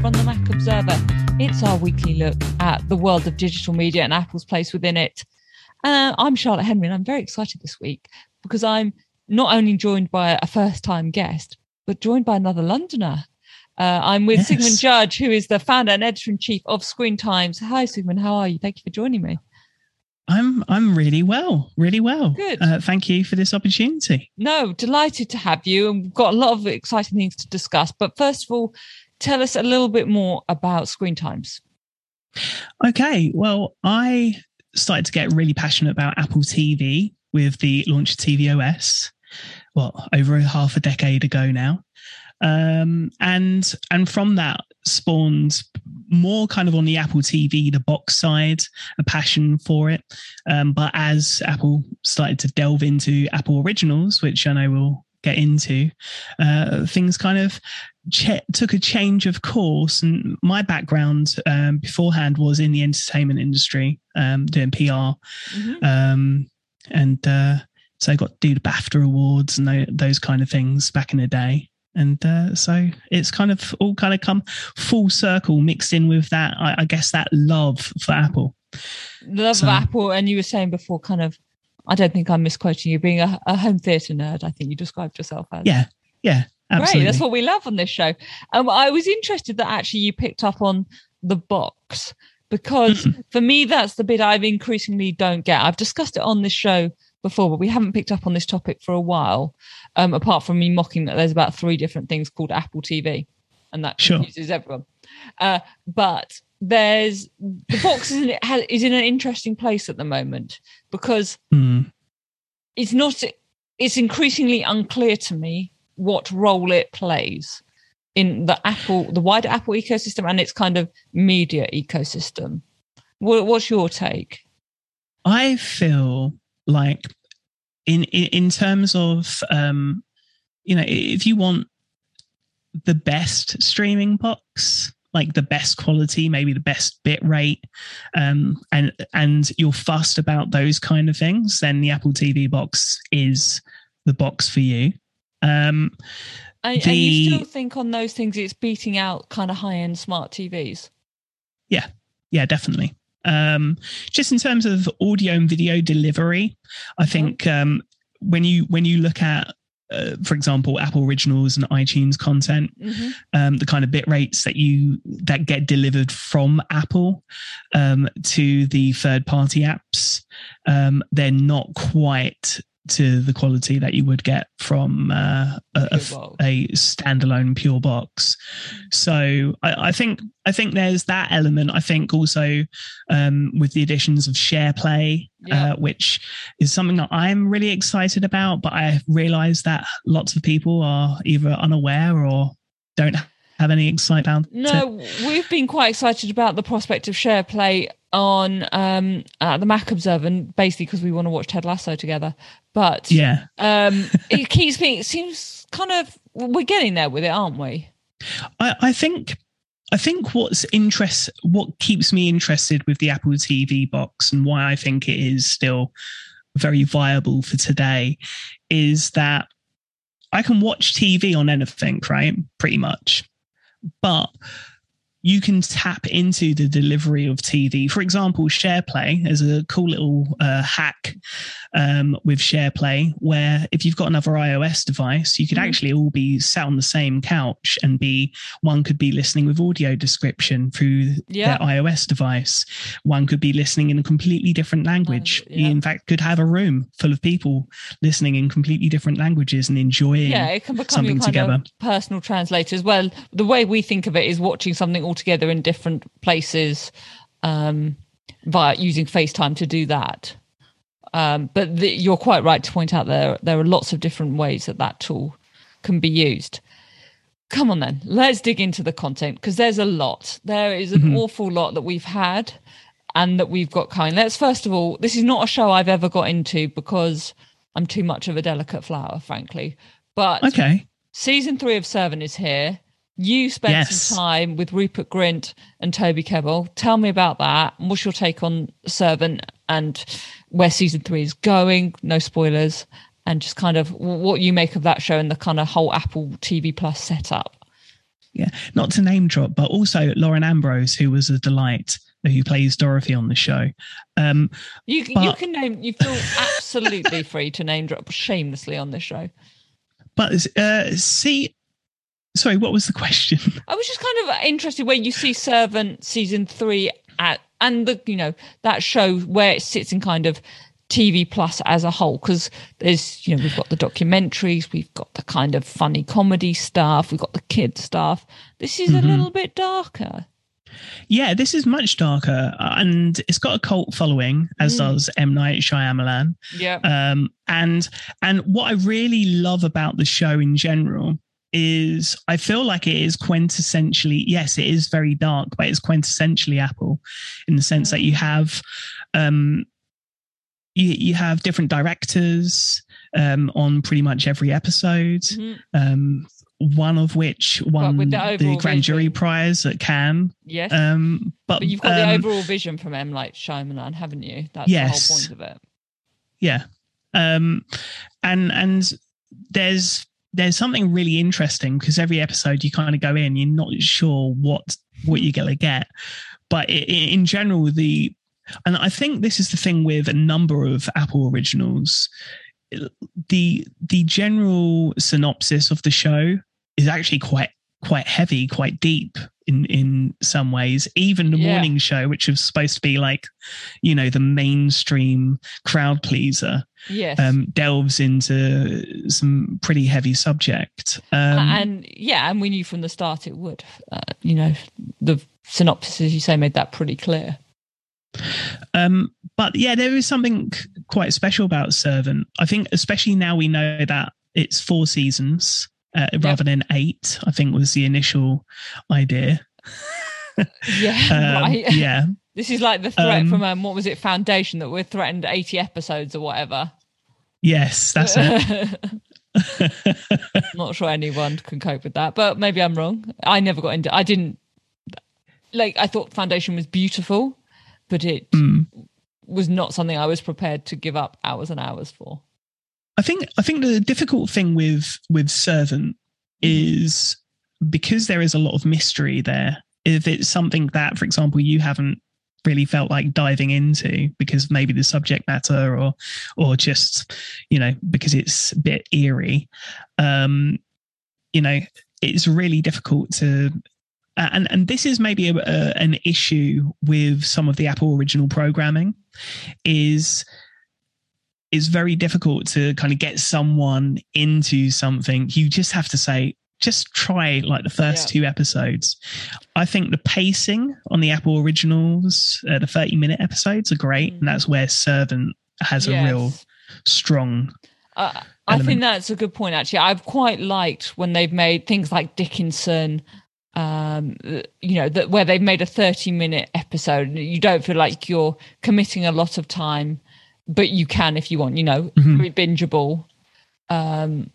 from the Mac Observer. It's our weekly look at the world of digital media and Apple's place within it. Uh, I'm Charlotte Henry, and I'm very excited this week because I'm not only joined by a first time guest, but joined by another Londoner. Uh, I'm with yes. Sigmund Judge, who is the founder and editor in chief of Screen Times. Hi, Sigmund. How are you? Thank you for joining me. I'm I'm really well, really well. Good. Uh, thank you for this opportunity. No, delighted to have you, and we've got a lot of exciting things to discuss. But first of all, tell us a little bit more about Screen Times. Okay, well, I started to get really passionate about Apple TV with the launch of tvOS. Well, over half a decade ago now, um, and and from that spawned more kind of on the Apple TV, the box side, a passion for it. Um, but as Apple started to delve into Apple Originals, which I know we'll get into, uh, things kind of ch- took a change of course. And my background um, beforehand was in the entertainment industry, um, doing PR. Mm-hmm. Um, and uh, so I got to do the BAFTA awards and those kind of things back in the day and uh, so it's kind of all kind of come full circle mixed in with that i, I guess that love for apple love so, of apple and you were saying before kind of i don't think i'm misquoting you being a, a home theatre nerd i think you described yourself as yeah yeah absolutely. Great, that's what we love on this show um, i was interested that actually you picked up on the box because mm-hmm. for me that's the bit i've increasingly don't get i've discussed it on this show before, but we haven't picked up on this topic for a while. Um, apart from me mocking that there's about three different things called Apple TV, and that sure. confuses everyone. Uh, but there's the box is in, is in an interesting place at the moment because mm. it's not. It's increasingly unclear to me what role it plays in the Apple, the wider Apple ecosystem, and its kind of media ecosystem. What, what's your take? I feel like in in, in terms of um, you know if you want the best streaming box like the best quality maybe the best bit rate um, and and you're fussed about those kind of things then the apple tv box is the box for you. Um, and, the, and you still think on those things it's beating out kind of high end smart tvs yeah. Yeah definitely. Um, just in terms of audio and video delivery, I mm-hmm. think um, when you when you look at uh, for example, Apple Originals and iTunes content, mm-hmm. um, the kind of bit rates that you that get delivered from Apple um, to the third party apps, um, they're not quite to the quality that you would get from uh, a, a, standalone pure box. So I, I, think I think there's that element. I think also um, with the additions of SharePlay, yeah. uh, which is something that I'm really excited about, but I realize that lots of people are either unaware or don't have any excitement. No, we've been quite excited about the prospect of share play on um, uh, the Mac Observer, and basically because we want to watch Ted Lasso together. But yeah, um, it keeps being. It seems kind of we're getting there with it, aren't we? I, I think. I think what's interest, what keeps me interested with the Apple TV box, and why I think it is still very viable for today, is that I can watch TV on anything, right? Pretty much, but you can tap into the delivery of TV. For example, SharePlay is a cool little uh, hack um, with SharePlay where if you've got another iOS device, you could mm. actually all be sat on the same couch and be one could be listening with audio description through yeah. their iOS device. One could be listening in a completely different language. yeah. You, in fact, could have a room full of people listening in completely different languages and enjoying yeah, it can become something together. Personal translator as well. The way we think of it is watching something all together in different places um, via using FaceTime to do that. Um, but the, you're quite right to point out there there are lots of different ways that that tool can be used. Come on then, let's dig into the content because there's a lot. There is an mm-hmm. awful lot that we've had and that we've got coming. Let's first of all, this is not a show I've ever got into because I'm too much of a delicate flower, frankly. But okay, season three of Servant is here. You spent yes. some time with Rupert Grint and Toby Kebbell. Tell me about that. What's your take on Servant and where season three is going? No spoilers. And just kind of what you make of that show and the kind of whole Apple TV Plus setup. yeah, not to name drop, but also Lauren Ambrose, who was a delight, who plays Dorothy on the show. Um, you but, you can name. You feel absolutely free to name drop shamelessly on this show. But uh, see, sorry, what was the question? I was just kind of interested where you see Servant season three at, and the you know that show where it sits in kind of TV Plus as a whole because there's you know we've got the documentaries, we've got the kind of funny comedy stuff, we've got the kid stuff. This is mm-hmm. a little bit darker. Yeah, this is much darker, and it's got a cult following, as mm. does M Night Shyamalan. Yeah, um, and and what I really love about the show in general is I feel like it is quintessentially yes, it is very dark, but it's quintessentially Apple in the sense that you mm. have um, you, you have different directors um, on pretty much every episode. Mm-hmm. Um, one of which won the, the, grand jury prize at Cannes. Yes. Um, but, but, you've got um, the overall vision from M. Night Shyamalan, haven't you? That's yes. the whole point of it. Yeah. Um, and and there's there's something really interesting because every episode you kind of go in, you're not sure what what you're gonna get. But in general, the and I think this is the thing with a number of Apple originals. The the general synopsis of the show is actually quite quite heavy, quite deep in in some ways. Even the yeah. morning show, which was supposed to be like, you know, the mainstream crowd pleaser, yes, um, delves into some pretty heavy subject. Um, and yeah, and we knew from the start it would. Uh, you know, the synopsis, as you say, made that pretty clear. Um, but yeah, there is something quite special about Servant. I think, especially now we know that it's four seasons uh, yep. rather than eight. I think was the initial idea. yeah, um, right. Yeah. This is like the threat um, from um, what was it, Foundation, that we're threatened eighty episodes or whatever. Yes, that's it. not sure anyone can cope with that, but maybe I'm wrong. I never got into. I didn't like. I thought Foundation was beautiful, but it mm. was not something I was prepared to give up hours and hours for. I think I think the difficult thing with with Servant mm-hmm. is because there is a lot of mystery there. If it's something that, for example, you haven't really felt like diving into because maybe the subject matter or or just you know because it's a bit eerie um you know it's really difficult to and and this is maybe a, a, an issue with some of the Apple original programming is is very difficult to kind of get someone into something. You just have to say, just try like the first yeah. two episodes. I think the pacing on the Apple originals, uh, the 30 minute episodes are great. Mm. And that's where Servant has yes. a real strong. Uh, I think that's a good point, actually. I've quite liked when they've made things like Dickinson um you know that where they've made a 30 minute episode you don't feel like you're committing a lot of time but you can if you want you know mm-hmm. very bingeable. Um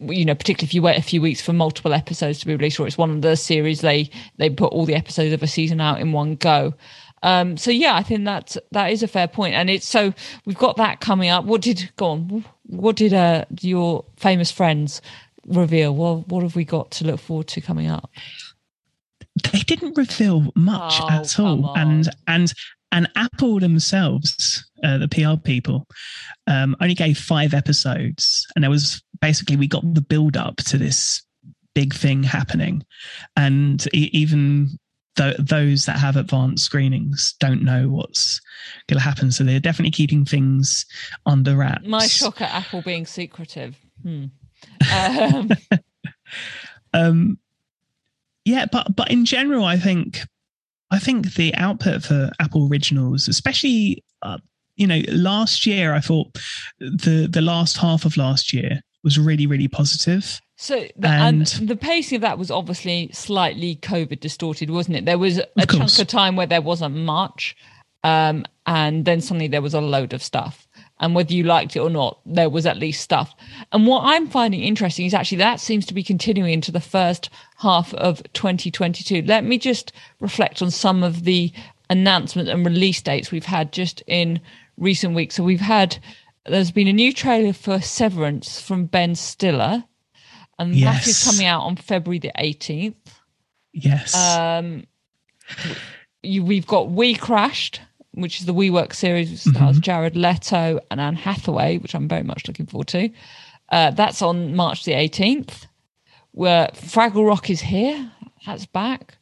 you know particularly if you wait a few weeks for multiple episodes to be released or it's one of the series they they put all the episodes of a season out in one go. Um so yeah i think that that is a fair point. And it's so we've got that coming up. What did go on. What did uh your famous friends reveal? Well what have we got to look forward to coming up? They didn't reveal much oh, at all, and and and Apple themselves, uh, the PR people, um, only gave five episodes, and there was basically we got the build up to this big thing happening, and even th- those that have advanced screenings don't know what's going to happen, so they're definitely keeping things under wraps. My shock at Apple being secretive. Hmm. Um, um yeah, but but in general, I think I think the output for Apple Originals, especially uh, you know last year, I thought the the last half of last year was really really positive. So the, and, and, the pacing of that was obviously slightly COVID distorted, wasn't it? There was a chunk of time where there wasn't much, um, and then suddenly there was a load of stuff and whether you liked it or not, there was at least stuff. And what I'm finding interesting is actually that seems to be continuing into the first half of 2022. Let me just reflect on some of the announcements and release dates we've had just in recent weeks. So we've had, there's been a new trailer for Severance from Ben Stiller, and yes. that is coming out on February the 18th. Yes. Um, you, we've got We Crashed, which is the WeWork series, which stars Mhm. Jared Leto and Anne Hathaway, which I'm very much looking forward to. Uh, that's on March the 18th. Where Fraggle Rock is here. That's back.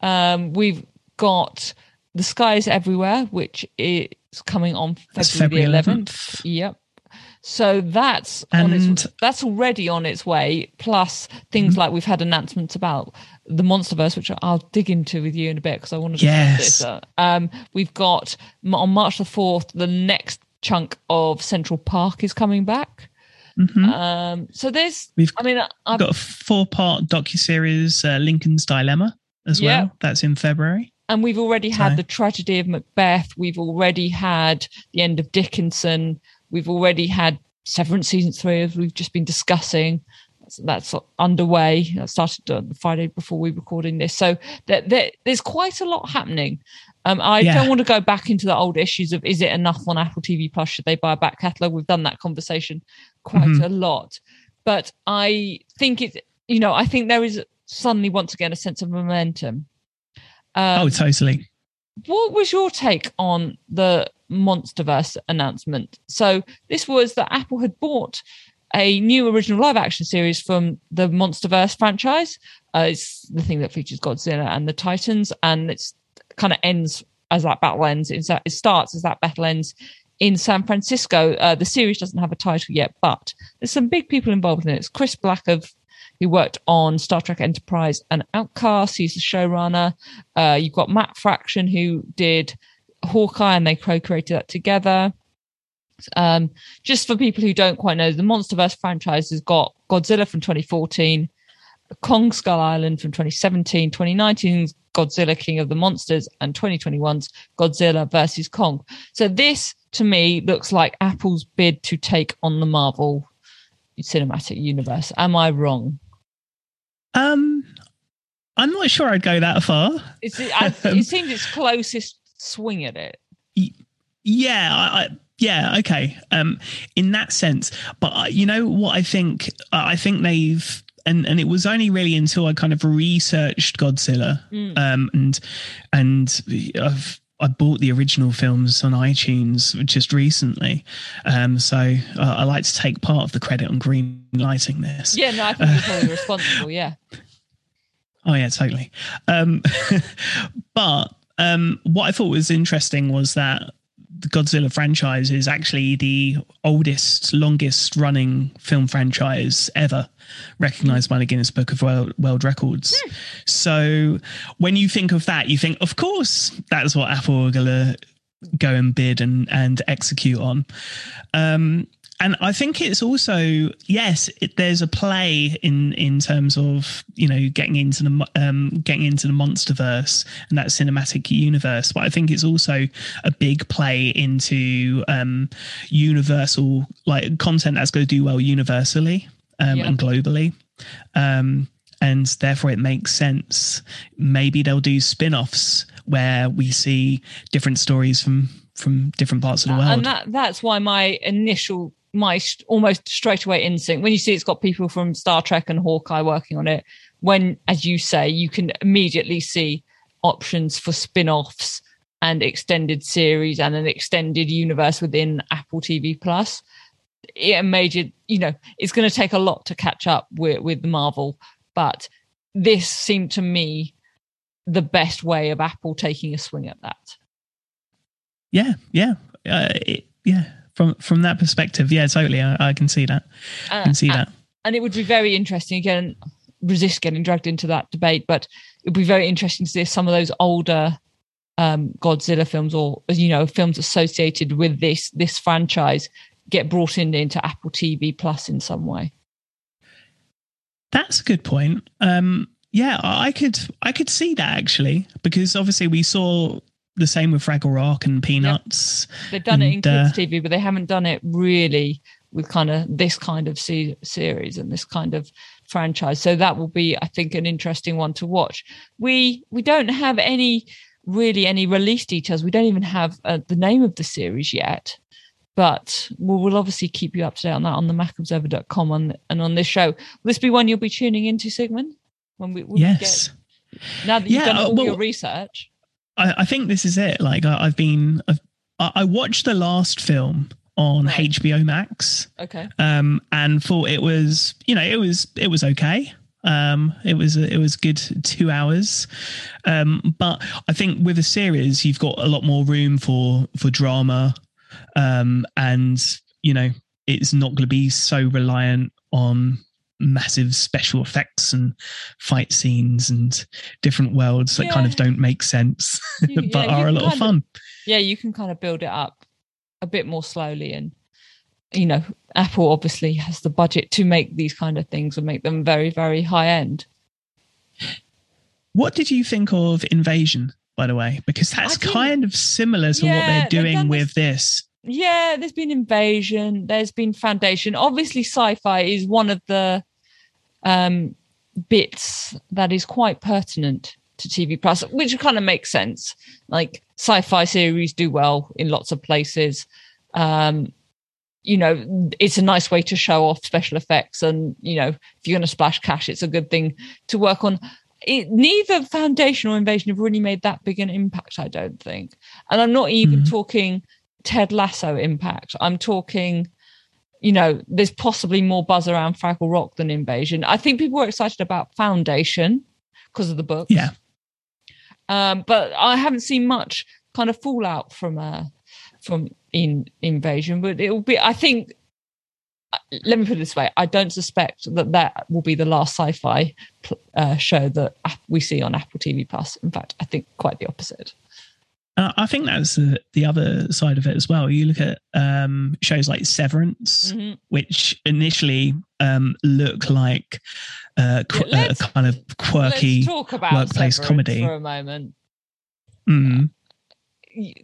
Um, we've got The Sky is Everywhere, which is coming on February, February the 11th. 11th. Yep. So that's on its, And- that's already on its way. Plus things Mm-hmm. like we've had announcements about the MonsterVerse, which I'll dig into with you in a bit because I want to Yes. this. Uh, Um, we've got on March the fourth, the next chunk of Central Park is coming back. Mhm. Um, so there's, We've I mean, I've got a four-part docu-series, uh, Lincoln's Dilemma, as Yeah. well. That's in February. And we've already had So- the tragedy of Macbeth. We've already had the end of Dickinson. We've already had Severance season three, as we've just been discussing. That's, that's underway. That started on the Friday before we were recording this. So there, there, there's quite a lot happening. Um, I Yeah. don't want to go back into the old issues of is it enough on Apple TV Plus? Should they buy a back catalogue? We've done that conversation quite Mhm. a lot. But I think it, you know, I think there is suddenly once again a sense of momentum. Um, oh, totally. what was your take on the Monsterverse announcement? So this was that Apple had bought a new original live action series from the Monsterverse franchise. Uh, it's the thing that features Godzilla and the Titans, and it's kind of ends as that battle ends. It starts as that battle ends in San Francisco. Uh, the series doesn't have a title yet, but there's some big people involved in it. It's Chris Black of who worked on Star Trek Enterprise and Outcast. He's the showrunner. Uh, you've got Matt Fraction who did Hawkeye, and they co-created that together. Um, just for people who don't quite know, the MonsterVerse franchise has got Godzilla from 2014, Kong Skull Island from 2017, 2019's Godzilla King of the Monsters, and 2021's Godzilla versus Kong. So this, to me, looks like Apple's bid to take on the Marvel cinematic universe. Am I wrong? Um, I'm not sure I'd go that far. It's, I, it seems its closest swing at it. Yeah, I, I, yeah, okay. Um, in that sense, but uh, you know what? I think uh, I think they've and and it was only really until I kind of researched Godzilla, Mm. um, and and I've. I bought the original films on iTunes just recently, um, so uh, I like to take part of the credit on green lighting this. Yeah, no, I think you're probably responsible. Yeah. Oh yeah, totally. Um, but um, what I thought was interesting was that the Godzilla franchise is actually the oldest, longest running film franchise ever, recognized by the Guinness Book of World, World Records. So when you think of that, you think, of course, that's what Apple are gonna go and bid and and execute on. Um, and I think it's also yes, it, there's a play in in terms of you know getting into the um, getting into the MonsterVerse and that cinematic universe, but I think it's also a big play into um, universal like content that's going to do well universally um, Yeah. and globally. Um, and therefore, it makes sense. Maybe they'll do spin-offs where we see different stories from from different parts of the world. and that that's why my initial my almost straight away instinct when you see it's got people from Star Trek and Hawkeye working on it when as you say you can immediately see options for spin-offs and extended series and an extended universe within Apple TV Plus it made it you know it's going to take a lot to catch up with with Marvel but this seemed to me the best way of Apple taking a swing at that Yeah, yeah, uh, it, yeah. From from that perspective, yeah, totally. I, I can see that. I Uh, can see uh, that. and it would be very interesting again resist getting dragged into that debate but it would be very interesting to see if some of those older um godzilla films or you know films associated with this this franchise get brought in into apple tv plus in some way That's a good point. Um, yeah, I could I could see that actually because obviously we saw the same with Fraggle Rock and Peanuts. they've done it in kids uh, tv but they haven't done it really with kind of this kind of se- series and this kind of franchise. So that will be i think an interesting one to watch. We we don't have any really any release details. We don't even have uh, the name of the series yet but we'll, we'll obviously keep you up to date on that on the macobserver.com on, and on this show. Will this be one you'll be tuning into sigmund? When we when we Yes, Now that you've yeah, done all well, your research, I, I, think this is it. Like I, have been, I've, I watched the last film on right. HBO Max. Okay. Um, and thought it was, you know, it was it was okay. Um, it was it was good two hours, um, but I think with a series you've got a lot more room for for drama, um, and you know it's not going to be so reliant on massive special effects and fight scenes and different worlds that yeah. kind of don't make sense you, but yeah, are a lot of fun. Of, yeah, you can kind of build it up a bit more slowly and you know, Apple obviously has the budget to make these kind of things and make them very, very high end. What did you think of Invasion, by the way? Because that's kind of similar to yeah, what they're doing with this. Yeah, there's been Invasion, there's been Foundation. Obviously, sci fi is one of the um, bits that is quite pertinent to TV Plus, which kind of makes sense. Like sci fi series do well in lots of places. Um, you know, it's a nice way to show off special effects. And, you know, if you're going to splash cash, it's a good thing to work on. It, neither Foundation or Invasion have really made that big an impact, I don't think. And I'm not even mm-hmm. talking Ted Lasso impact. I'm talking, you know, there's possibly more buzz around Fraggle Rock than Invasion. I think people were excited about Foundation because of the book. Yeah. Um, but I haven't seen much kind of fallout from uh, from in invasion, but it will be. I think. Uh, let me put it this way: I don't suspect that that will be the last sci-fi uh, show that we see on Apple TV Plus. In fact, I think quite the opposite. Uh, I think that's the, the, other side of it as well. You look at um, shows like Severance, mm-hmm. which initially um, look like uh, qu- yeah, a kind of quirky workplace Severance comedy for a moment. Mm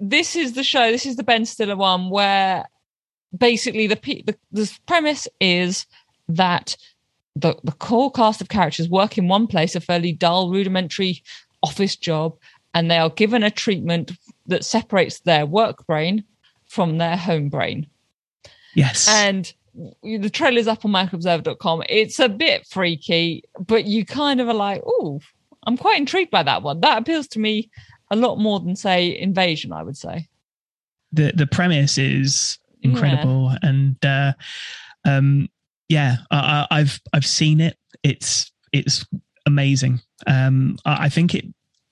this is the show. This is the Ben Stiller one where basically the the, the premise is that the the core cast of characters work in one place, a fairly dull, rudimentary office job, and they are given a treatment that separates their work brain from their home brain. Yes. And the trailer's up on macobserver.com. It's a bit freaky, but you kind of are like, oh, I'm quite intrigued by that one. That appeals to me a lot more than say invasion i would say the the premise is incredible yeah. and uh um yeah I, i've i've seen it it's it's amazing um I, I think it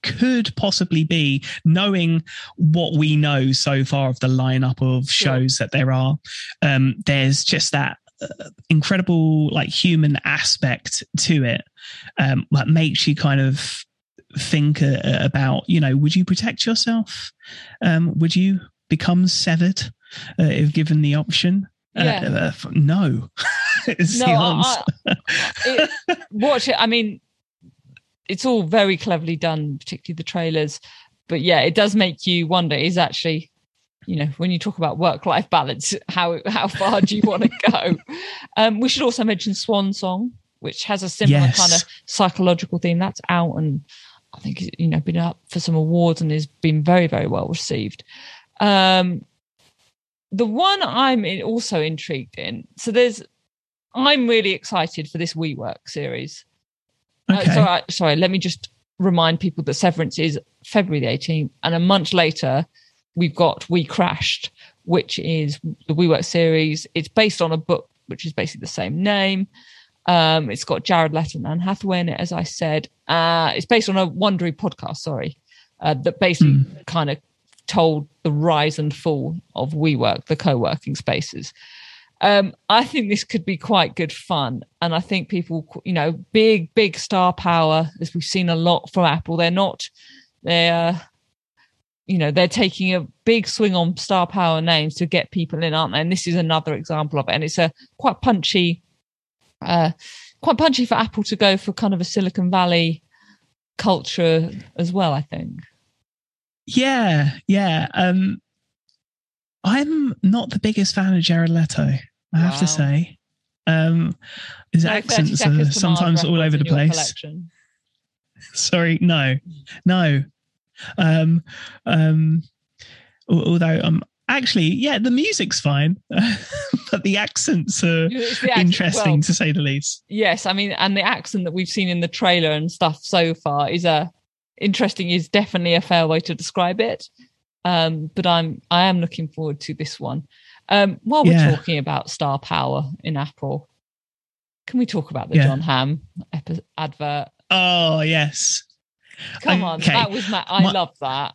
could possibly be knowing what we know so far of the lineup of shows sure. that there are. Um there's just that uh, incredible like human aspect to it um that makes you kind of think uh, about you know would you protect yourself? Um, would you become severed uh, if given the option? Uh, yeah. Uh, no. No I, it, watch it. I mean it's all very cleverly done particularly the trailers but yeah it does make you wonder is actually you know when you talk about work life balance how how far do you want to go um, we should also mention swan song which has a similar yes. kind of psychological theme that's out and I think you know been up for some awards and has been very very well received. Um, the one I'm also intrigued in. So there's, I'm really excited for this WeWork series. Uh, okay. Uh, so sorry, let me just remind people that Severance is February the 18th, and a month later we've got We Crashed, which is the WeWork series. It's based on a book which is basically the same name. Um, it's got Jared Leto and Anne Hathaway in it, as I said. Uh, it's based on a Wondery podcast, sorry, uh, that basically mm. kind of told the rise and fall of WeWork, the co-working spaces. Um, I think this could be quite good fun, and I think people, you know, big, big star power, as we've seen a lot from Apple. They're not, they're, you know, they're taking a big swing on star power names to get people in, aren't they? And this is another example of it, and it's a quite punchy uh, quite punchy for Apple to go for kind of a Silicon Valley culture as well. I think. Yeah, yeah. Um, I'm not the biggest fan of Jared Leto. I have wow. to say, um, his no accents are sometimes all over the place. Sorry, no, no. Um, um, although I'm actually, yeah, the music's fine, but the accents are The accent- interesting well, to say the least. yes, I mean, and the accent that we've seen in the trailer and stuff so far is a interesting. Is definitely a fair way to describe it. Um, but I'm I am looking forward to this one. Um, while we're Yeah. talking about star power in Apple, can we talk about the Yeah. Jon Hamm epi- advert? Oh yes, Come on, Okay. that was ma- I My- love that.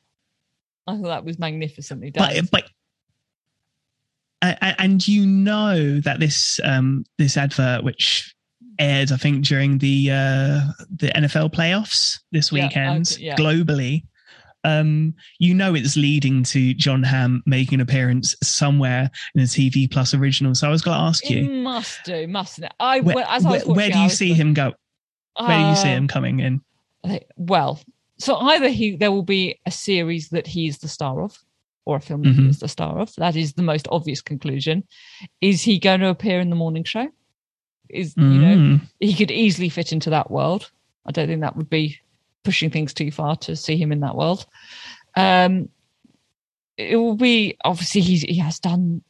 I thought that was magnificently done. but but and you know that this um this advert which aired I think during the uh the NFL playoffs this Yeah, weekend okay, yeah. globally um you know it's leading to Jon Hamm making an appearance somewhere in a TV plus original so I was going to ask it you must do, mustn't it? I where, as I was where, where do you see him go where do you see uh, him coming in well, so either he there will be a series that he's the star of, or a film that he Mhm. is the star of. That is the most obvious conclusion. Is he going to appear in the morning show? Is you know Mm. he could easily fit into that world. I don't think that would be pushing things too far to see him in that world. Um, it will be obviously he's he has done,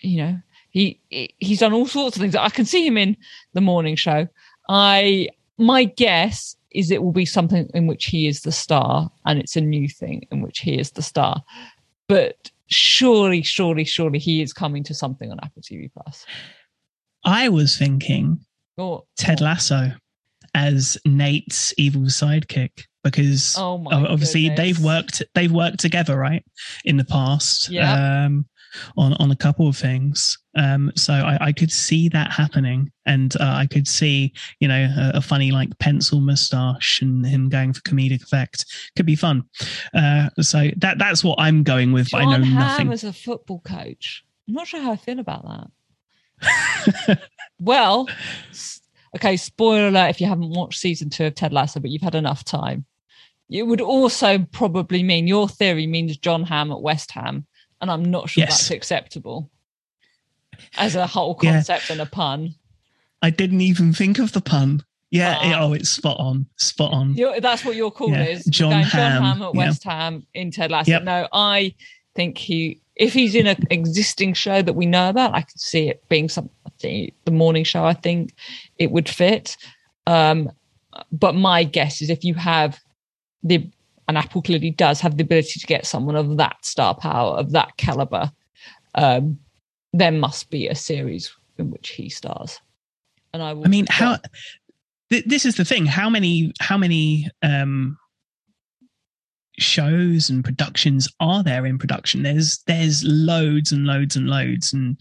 you know, he he's done all sorts of things. I can see him in the morning show. I my guess is it will be something in which he is the star, and it's a new thing in which he is the star. But surely, surely, surely he is coming to something on Apple TV Plus. I was thinking Or Ted Lasso as Nate's evil sidekick because Oh obviously goodness. they've worked they've worked together right in the past Yeah. um on on a couple of things um so i, I could see that happening and uh, i could see you know a, a funny like pencil mustache and him going for comedic effect could be fun uh so that that's what i'm going with but i know Jon Hamm nothing as a football coach. I'm not sure how I feel about that. well, okay, spoiler alert if you haven't watched season two of Ted Lasso, but you've had enough time. It would also probably mean your theory means Jon Hamm at West Ham, and I'm not sure Yes. that's acceptable as a whole Yeah. concept and a pun. i didn't even think of the pun yeah Ah. it- oh it's spot on spot on that's what your call Yeah, is. John going Hamm, Jon Hamm at yeah. West Ham in Ted Lasso. Yep. No, I think he, if he's in an existing show that we know about, I could see it being something. The morning show, I think it would fit. Um, but my guess is if you have the, and Apple clearly does have the ability to get someone of that star power, of that caliber, um, there must be a series in which he stars. And I will. I mean, how? Th- this is the thing. How many? How many um, shows and productions are there in production? There's there's loads and loads and loads, and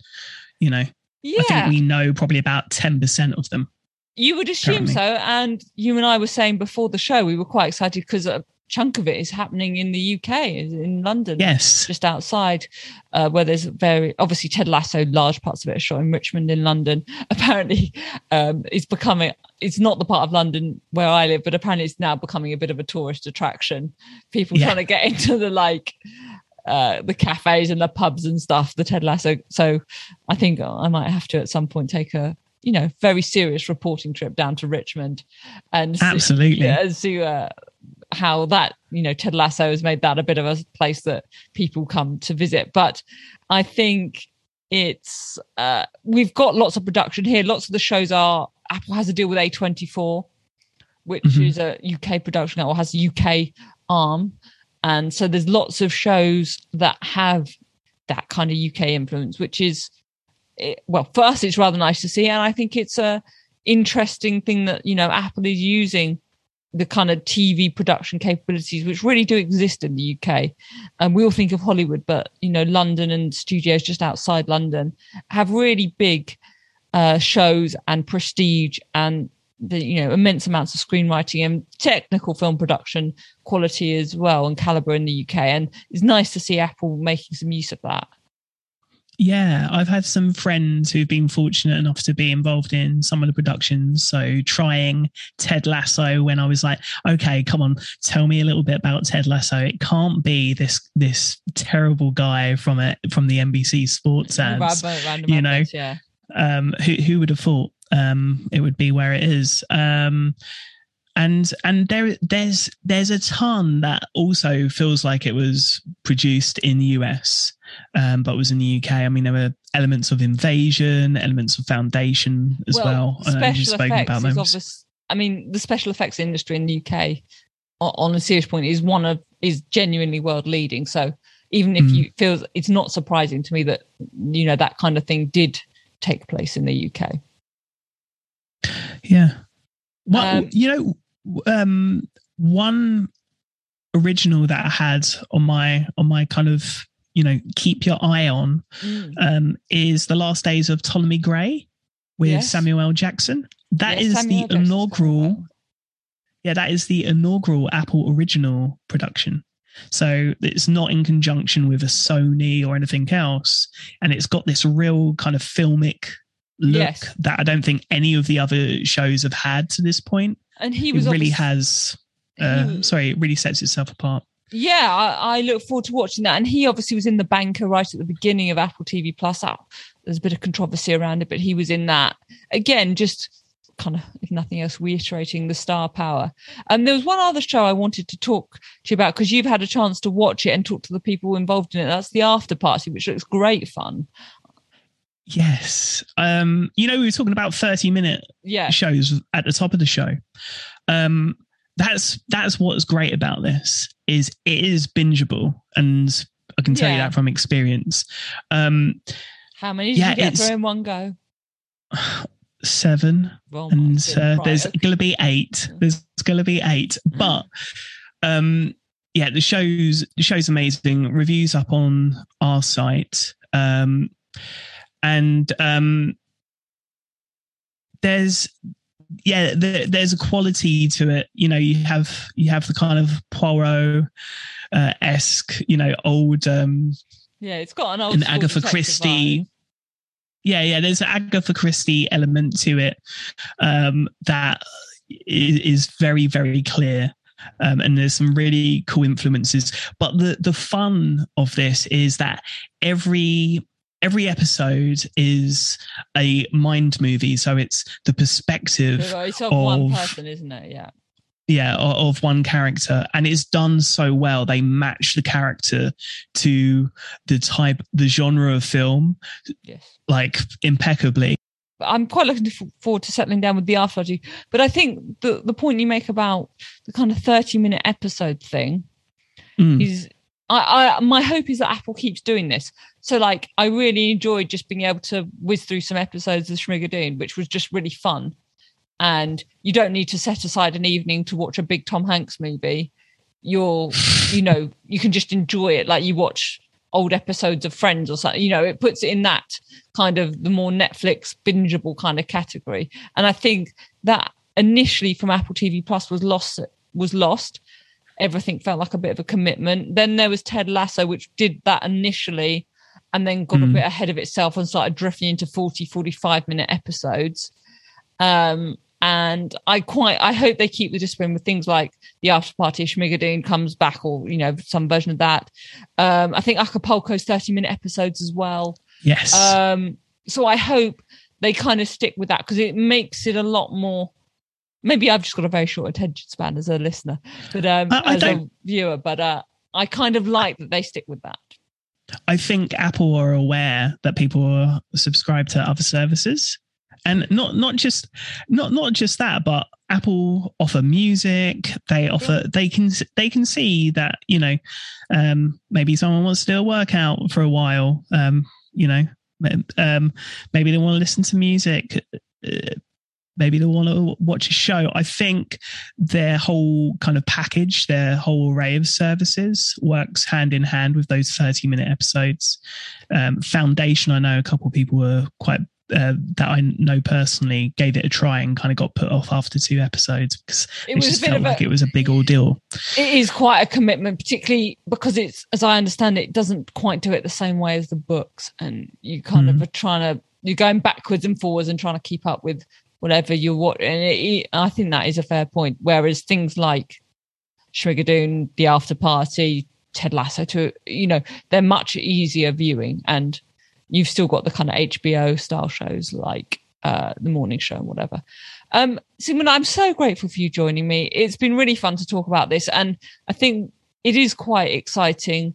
you know, yeah. I think we know probably about ten percent of them. You would assume currently. so. And you and I were saying before the show, we were quite excited because a chunk of it is happening in the UK, in London, Yes, just outside, uh, where there's very obviously Ted Lasso. Large parts of it are shot in Richmond in London. Apparently, um, it's becoming. It's not the part of London where I live, but apparently it's now becoming a bit of a tourist attraction. People Yeah. trying to get into the like uh, the cafes and the pubs and stuff. The Ted Lasso. So I think I might have to at some point take a you know very serious reporting trip down to Richmond and see- absolutely. yeah, and see uh, how that you know Ted Lasso has made that a bit of a place that people come to visit. But I think it's uh, we've got lots of production here. Lots of the shows are Apple has a deal with A24, which Mhm. is a UK production or has a UK arm, and so there's lots of shows that have that kind of UK influence, which is it, well, us, it's rather nice to see, and I think it's a interesting thing that you know Apple is using the kind of TV production capabilities which really do exist in the UK. And we all think of Hollywood, but you know, London and studios just outside London have really big uh, shows and prestige and the you know immense amounts of screenwriting and technical film production quality as well and caliber in the UK. And it's nice to see Apple making some use of that. Yeah, I've had some friends who've been fortunate enough to be involved in some of the productions. So trying Ted Lasso when I was like, okay, come on, tell me a little bit about Ted Lasso. It can't be this this terrible guy from it from the NBC sports ads. Random- random you know, adverts, yeah. Um, who who would have thought um, it would be where it is? Um, and and there there's there's a ton that also feels like it was produced in the US, um, but was in the UK. I mean, there were elements of Invasion, elements of Foundation as well. well. Special effects is obvious. I mean, the special effects industry in the UK, on a serious point, is one of is genuinely world leading. So even if mm. you feel it's not surprising to me that you know that kind of thing did take place in the UK. Yeah. Well, um, you know, um, one original that I had on my on my kind of you know keep your eye on mm. um, is the last days of Ptolemy Grey with yes. Samuel Jackson. That yes, is Samuel the inaugural. Yeah, that is the inaugural Apple original production. So it's not in conjunction with a Sony or anything else. And it's got this real kind of filmic look yes. that I don't think any of the other shows have had to this point. And he was really has. Uh, he, sorry, it really sets itself apart. Yeah, I, I, look forward to watching that. And he obviously was in the banker right at the beginning of Apple TV Plus. There's a bit of controversy around it, but he was in that again. Just kind of, if nothing else, reiterating the star power. And there was one other show I wanted to talk to you about because you've had a chance to watch it and talk to the people involved in it. That's the After Party, which looks great fun. Yes. Um, you know, we were talking about 30 minute yeah. shows at the top of the show. Um, that's that's what's great about this is it is bingeable and I can tell yeah. you that from experience. Um, How many did yeah, you get through in one go? seven, well, and uh, there's going to be eight. There's going to be eight, mm. but um, yeah, the show's the show's amazing. Reviews up on our site, um, and um, there's yeah, the, there's a quality to it. You know, you have you have the kind of Poirot uh, esque, you know, old. Um, yeah, it's got an old an Agatha Christie. Vibe yeah, yeah. There's an Agatha Christie element to it um, that is very, very clear. Um, and there's some really cool influences. But the the fun of this is that every every episode is a mind movie. So it's the perspective it's of, of one person, isn't it? Yeah yeah of one character and it's done so well they match the character to the type the genre of film yes. like impeccably. I'm quite looking forward to settling down with the archaeology but i think the the point you make about the kind of 30 minute episode thing mm. is I, I my hope is that apple keeps doing this. So like i really enjoyed just being able to whiz through some episodes of schmigadoon which was just really fun and you don't need to set aside an evening to watch a big Tom Hanks movie. You're, you know, you can just enjoy it like you watch old episodes of Friends or something. You know, it puts it in that kind of the more Netflix bingeable kind of category. And I think that initially from Apple TV Plus was lost. Was lost. Everything felt like a bit of a commitment. Then there was Ted Lasso, which did that initially and then got mm. a hmm. bit ahead of itself and started drifting into 40, 45 minute episodes. Um, and I quite I hope they keep the discipline with things like the after party Schmigadoon comes back or you know some version of that. Um, I think Acapulco's 30 minute episodes as well. Yes. Um, so I hope they kind of stick with that because it makes it a lot more maybe I've just got a very short attention span as a listener, but um, I, I as a viewer, but uh, I kind of like that they stick with that. I think Apple are aware that people are subscribed to other services and not not just not not just that but apple offer music. They offer they can they can see that you know um maybe someone wants to do a workout for a while um you know um maybe they want to listen to music uh, maybe they want to watch a show. I think their whole kind of package their whole array of services works hand in hand with those 30 minute episodes. Um, foundation i know a couple of people were quite uh, that I know personally gave it a try and kind of got put off after two episodes because it, it just felt like a, it was a big ordeal. It is quite a commitment, particularly because it's, as I understand it, doesn't quite do it the same way as the books, and you kind mm. of are trying to you're going backwards and forwards and trying to keep up with whatever you're watching. And it, I think that is a fair point. Whereas things like Schmigadoon, The After Party, Ted Lasso, to you know, they're much easier viewing and you've still got the kind of HBO style shows like uh, the morning show and whatever. Um, Sigmund, I'm so grateful for you joining me. It's been really fun to talk about this, and I think it is quite exciting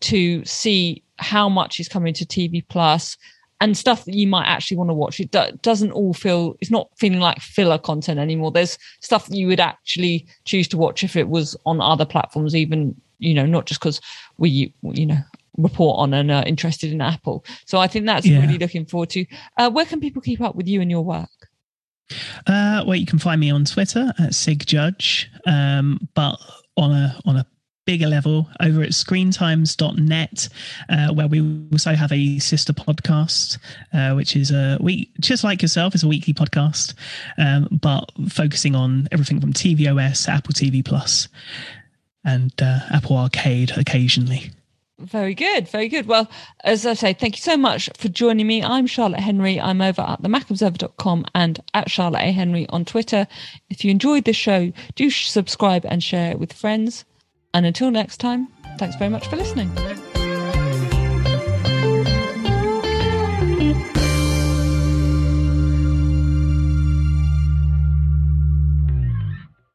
to see how much is coming to TV Plus and stuff that you might actually want to watch. It do- doesn't all feel, it's not feeling like filler content anymore. There's stuff that you would actually choose to watch if it was on other platforms, even, you know, not just because we, you know, report on and are interested in Apple. So I think that's yeah. really looking forward to. Uh, where can people keep up with you and your work? Uh, well, you can find me on Twitter at Sig Judge, um, but on a on a bigger level over at screentimes.net, uh, where we also have a sister podcast, uh, which is a week, just like yourself, is a weekly podcast, um, but focusing on everything from tvOS, Apple TV Plus, and uh, Apple Arcade occasionally. Very good, very good. Well, as I say, thank you so much for joining me. I'm Charlotte Henry. I'm over at themacobserver.com and at Charlotte A. Henry on Twitter. If you enjoyed this show, do subscribe and share it with friends. And until next time, thanks very much for listening.